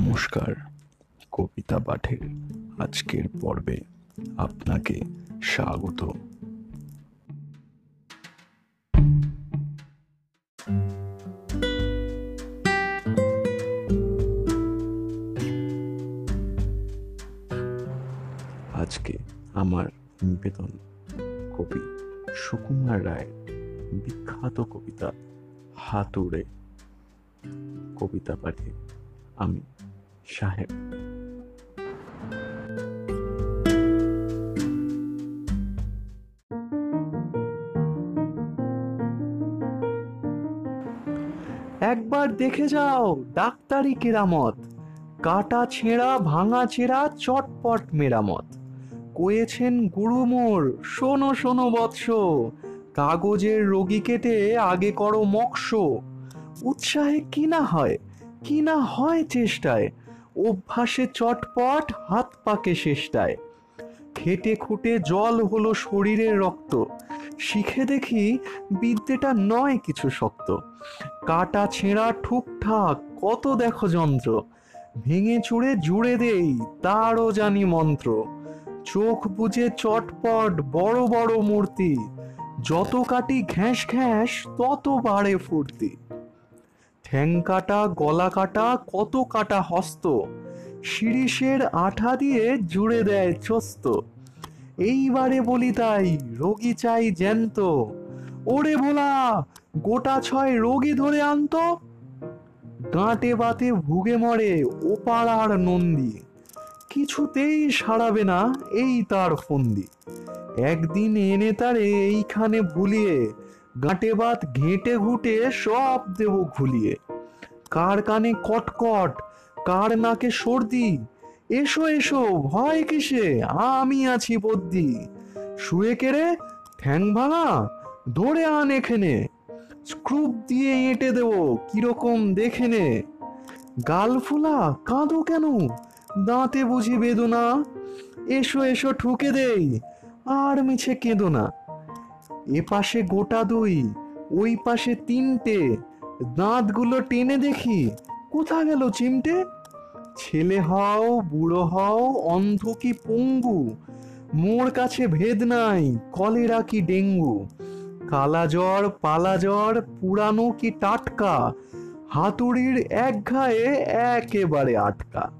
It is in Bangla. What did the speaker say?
নমস্কার, কবিতা পাঠের আজকের পর্বে আপনাকে স্বাগত। আজকে আমার নিবেদন কবি সুকুমার রায়ের বিখ্যাত কবিতা হাতুড়ে। কবিতা পাঠে আমি সাহেব। একবার দেখে যাও ডাক্তারি কেরামত। কাটা ছেঁড়া, ভাঙা ছেঁড়া, চটপট মেরামত। কয়েছেন গুরু মোর শোনো শোনো বৎস। কাগজের রোগী কেটে আগে করো মক্স উৎসাহে কি না হয়, কি না হয় চেষ্টায় অভ্যাসে চটপট হাত পাকে শেষটায় খেটে খুঁটে জল হলো শরীরের রক্ত। শিখে দেখি বিদ্যেটা নয় কিছু শক্ত। কাটা ছেঁড়া ঠুকঠাক কত দেখো যন্ত্র। ভেঙে চুড়ে জুড়ে দেই তারও জানি মন্ত্র। চোখ বুঝে চটপট বড় বড় মূর্তি। যত কাটি ঘ্যাঁস ঘ্যাঁস তত বাড়ে ফুর্তি। ঠ্যাং কাটা, গলা কাটা, কত কাটা হস্ত। শিরিষের আঠা দিয়ে জুড়ে দেয় চস্ত। এইবারে বলি তাই, রোগী চাই জ্যান্ত। ওরে ভোলা, গোটা ছয় রোগী ধরে আনতো। গাঁটে বাতে ভুগে মরে ওপাড়ার নন্দী। কিছুতেই সারাবে না এই তার ফন্দি। একদিন এনে তারে এইখানে ভুলিয়ে গাঁটে বাত ঘেঁটে ঘুটে সব দেব ঘুলিয়ে। কার কানে কটকট, কার নাকে সর্দি? এসো এসো, ভয় কিসে? আমি আছি বদ্যি। শুয়ে কেড়ে ঠ্যাং ভাঙা? ধরে আন এখানে। স্ক্রুপ দিয়ে এঁটে দেব, কীরকম দেখে নে গাল ফুলা, কাঁদো কেন? দাঁতে বুঝি বেদনা। এসো এসো, ঠুকে দেই। আর মিছে কেঁদো না। এ পাশে গোটা দুই, ওই পাশে তিনটে। দাঁতগুলো টেনে দেখি কোথা গেল চিমটে? ছেলে হও, বুড়ো হও, অন্ধ কি পঙ্গু? মোর কাছে ভেদ নাই, কলেরা কি ডেঙ্গু? কালা জ্বর, পালা জ্বর, পুরানো কি টাটকা? হাতুড়ির এক ঘায়ে একেবারে আটকা।